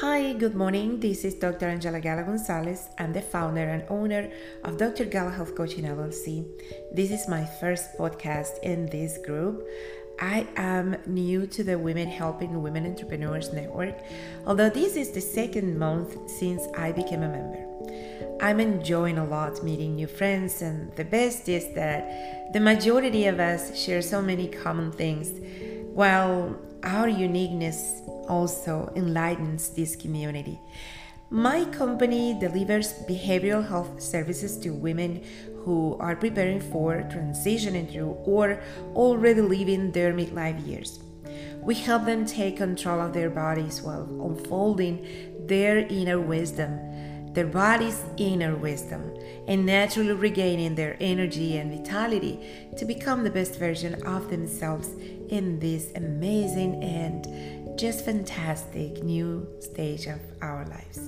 Hi, good morning. This is Dr. Angela Gala Gonzalez. I'm the founder and owner of Dr. Gala Health Coaching LLC. This is my first podcast in this group. I am new to the Women Helping Women Entrepreneurs Network, although this is the second month since I became a member. I'm enjoying a lot meeting new friends, and the best is that the majority of us share so many common things, while our uniqueness also enlightens this community. My company delivers behavioral health services to women who are preparing for transitioning through or already living their midlife years. We help them take control of their bodies while unfolding their inner wisdom, their body's inner wisdom, and naturally regaining their energy and vitality to become the best version of themselves in this amazing and just fantastic new stage of our lives.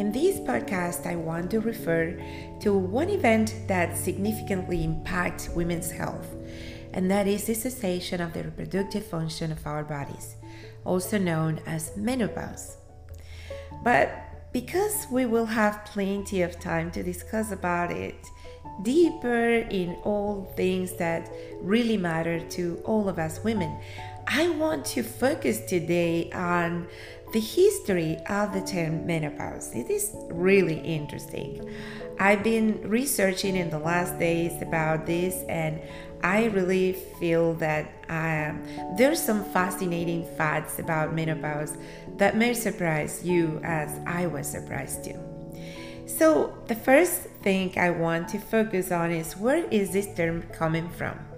In this podcast, I want to refer to one event that significantly impacts women's health, and that is the cessation of the reproductive function of our bodies, also known as menopause. But because we will have plenty of time to discuss about it deeper in all things that really matter to all of us women, I want to focus today on the history of the term menopause. It is really interesting. I've been researching in the last days about this, and I really feel that um, there's some fascinating facts about menopause that may surprise you as I was surprised too. So, the first thing I want to focus on is where is this term coming from?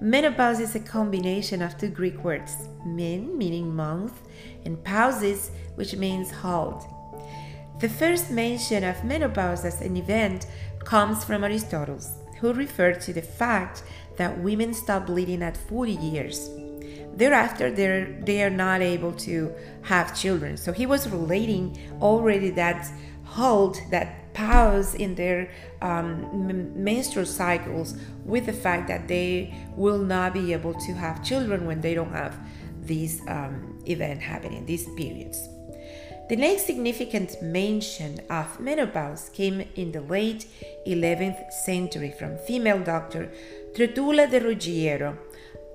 Menopause is a combination of two Greek words, men meaning month and pausis which means halt. The first mention of menopause as an event comes from Aristotle, who referred to the fact that women stop bleeding at 40 years. Thereafter, they're, they are not able to have children. So he was relating already that halt, that pause in their um, menstrual cycles with the fact that they will not be able to have children when they don't have this um, event happening, these periods. The next significant mention of menopause came in the late 11th century from female doctor Trotula de Ruggiero,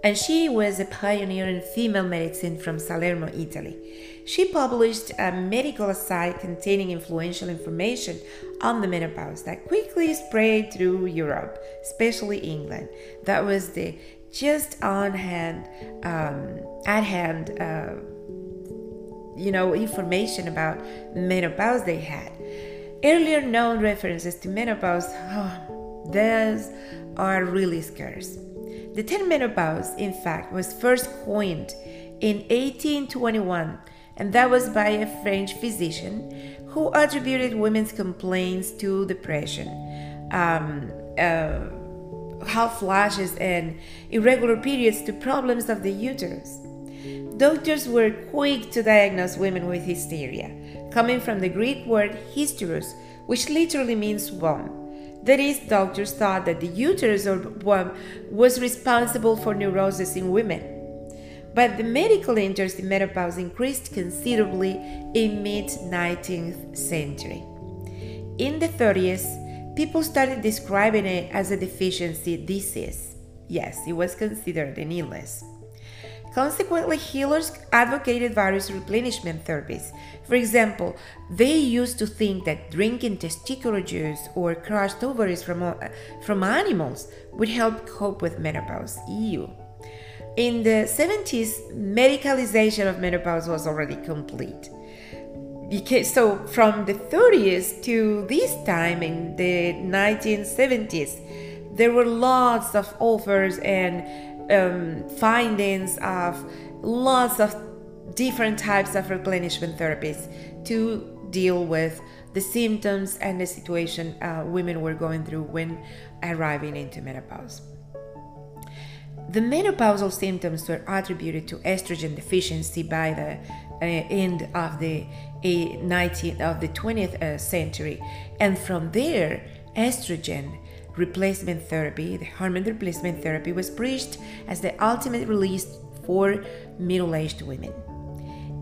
and she was a pioneer in female medicine from Salerno, Italy. She published a medical essay containing influential information on the menopause that quickly spread through Europe, especially England. That was the just on hand, um, at hand, uh, you know, information about menopause they had. Earlier known references to menopause, oh, those are really scarce. The term menopause, in fact, was first coined in 1821, and that was by a French physician who attributed women's complaints to depression, um, uh, hot flashes, and irregular periods to problems of the uterus. Doctors were quick to diagnose women with hysteria, coming from the Greek word hysteros, which literally means womb. That is, doctors thought that the uterus or womb was responsible for neurosis in women. But the medical interest in menopause increased considerably in mid 19th century. In the 30s, people started describing it as a deficiency disease. Yes, it was considered an illness. Consequently, healers advocated various replenishment therapies. For example, they used to think that drinking testicular juice or crushed ovaries from, uh, from animals would help cope with menopause. Ew. In the 70s, medicalization of menopause was already complete. Because, so, from the 30s to this time in the 1970s, there were lots of offers and um, findings of lots of different types of replenishment therapies to deal with the symptoms and the situation uh, women were going through when arriving into menopause. The menopausal symptoms were attributed to estrogen deficiency by the uh, end of the uh, 19th of the 20th uh, century, and from there, estrogen replacement therapy, the hormone replacement therapy, was preached as the ultimate release for middle aged women.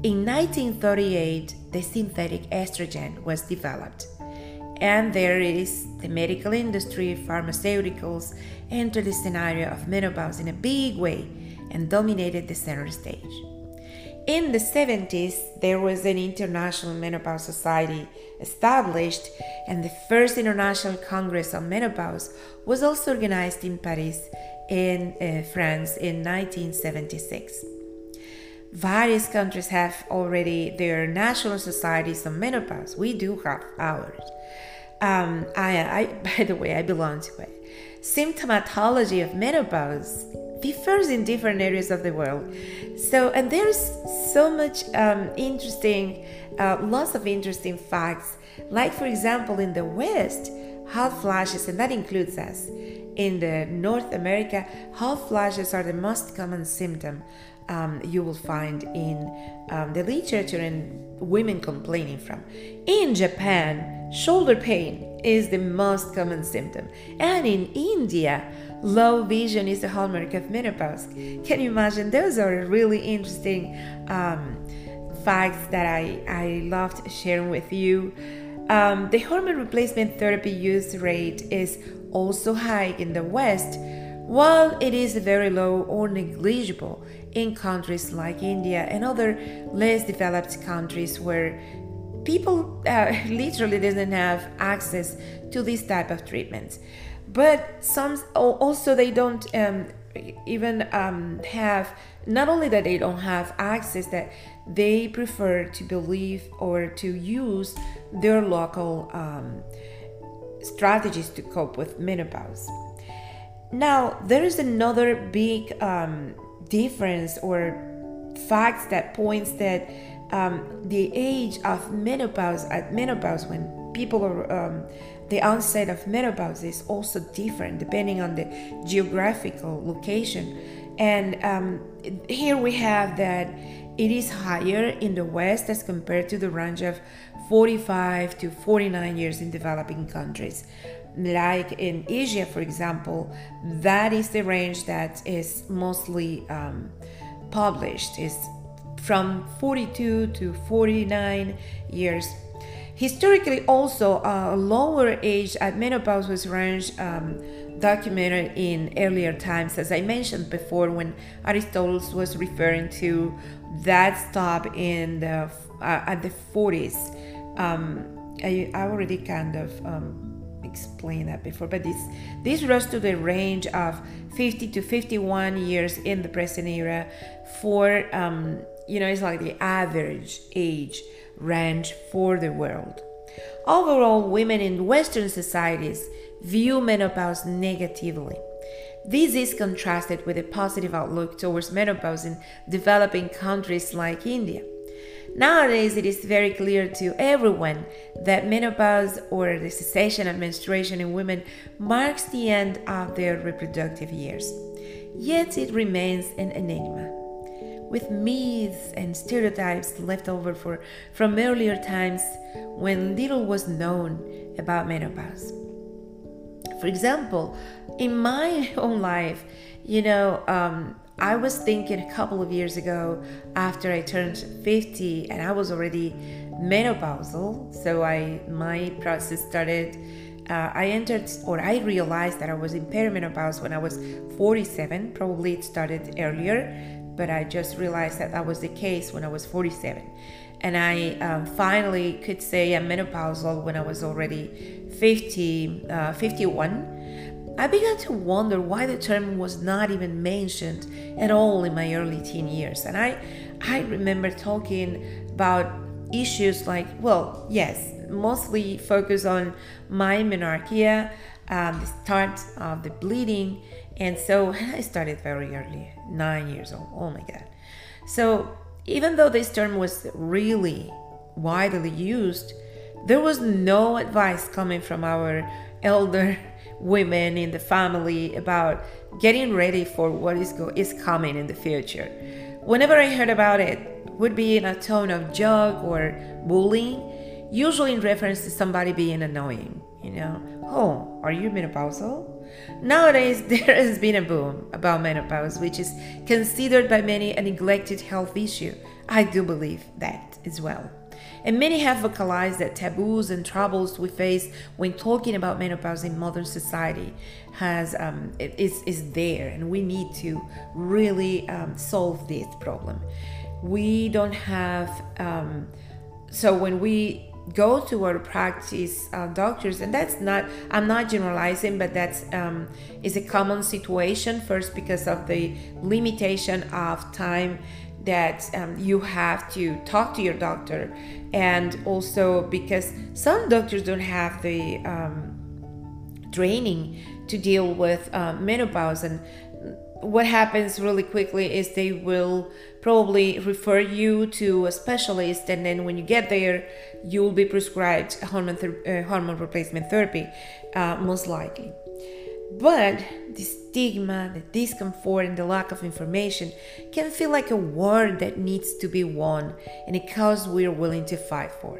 In 1938, the synthetic estrogen was developed. And there is the medical industry, pharmaceuticals entered the scenario of menopause in a big way and dominated the center stage. In the 70s, there was an International Menopause Society established, and the first International Congress on Menopause was also organized in Paris, in uh, France, in 1976. Various countries have already their national societies on menopause. We do have ours. Um, I, I, by the way, I belong to it. Symptomatology of menopause differs in different areas of the world. So, and there's so much um, interesting, uh, lots of interesting facts. Like, for example, in the West, hot flashes, and that includes us. In the North America, hot flashes are the most common symptom um, you will find in um, the literature and women complaining from. In Japan, shoulder pain is the most common symptom, and in India, low vision is the hallmark of menopause. Can you imagine? Those are really interesting um, facts that I, I loved sharing with you. Um, the hormone replacement therapy use rate is also high in the West, while it is very low or negligible in countries like India and other less developed countries where people uh, literally doesn't have access to this type of treatments. But some also they don't um, even um, have not only that they don't have access that they prefer to believe or to use their local um, strategies to cope with menopause. Now there is another big um, difference or facts that points that um, the age of menopause at menopause when people um, the onset of menopause is also different depending on the geographical location and um, here we have that it is higher in the west as compared to the range of 45 to 49 years in developing countries like in Asia, for example, that is the range that is mostly um, published is from 42 to 49 years. Historically, also a lower age at menopause was range um, documented in earlier times, as I mentioned before, when Aristotle was referring to that stop in the uh, at the 40s. Um, I, I already kind of um, explained that before, but this this rose to the range of 50 to 51 years in the present era for um, you know it's like the average age range for the world. Overall, women in Western societies view menopause negatively. This is contrasted with a positive outlook towards menopause in developing countries like India. Nowadays, it is very clear to everyone that menopause or the cessation of menstruation in women marks the end of their reproductive years. Yet it remains an enigma, with myths and stereotypes left over for, from earlier times when little was known about menopause. For example, in my own life, you know, um, I was thinking a couple of years ago after I turned 50 and I was already menopausal. So I my process started uh, I entered or I realized that I was in perimenopause when I was 47. Probably it started earlier, but I just realized that that was the case when I was 47. And I um, finally could say I'm menopausal when I was already 50, uh, 51 I began to wonder why the term was not even mentioned at all in my early teen years. And I, I remember talking about issues like, well, yes, mostly focus on my menarche, um, the start of the bleeding. And so I started very early, nine years old. Oh my God. So even though this term was really widely used, there was no advice coming from our elder women in the family about getting ready for what is go- is coming in the future. Whenever I heard about it, would be in a tone of joke or bullying, usually in reference to somebody being annoying. You know, oh, are you menopausal? Nowadays, there has been a boom about menopause, which is considered by many a neglected health issue I do believe that as well. And many have vocalized that taboos and troubles we face when talking about menopause in modern society has um, is, is there, and we need to really um, solve this problem. We don't have um, so when we go to our practice uh, doctors and that's not i'm not generalizing but that's um, is a common situation first because of the limitation of time that um, you have to talk to your doctor. And also because some doctors don't have the um, training to deal with uh, menopause. And what happens really quickly is they will probably refer you to a specialist and then when you get there you'll be prescribed hormone, uh, hormone replacement therapy uh, most likely but the stigma, the discomfort, and the lack of information can feel like a war that needs to be won and a cause we're willing to fight for.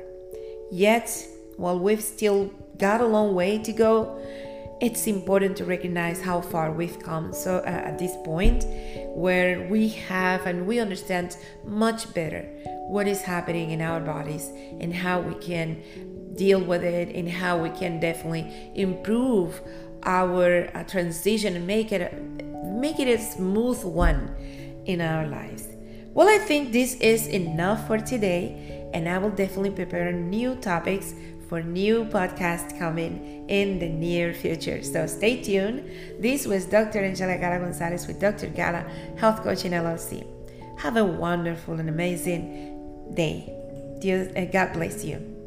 Yet, while we've still got a long way to go, it's important to recognize how far we've come so uh, at this point where we have and we understand much better what is happening in our bodies and how we can deal with it and how we can definitely improve our uh, transition and make it make it a smooth one in our lives. Well, I think this is enough for today, and I will definitely prepare new topics for new podcasts coming in the near future. So stay tuned. This was Dr. Angela Gala Gonzalez with Dr. Gala Health Coaching LLC. Have a wonderful and amazing day. Uh, God bless you.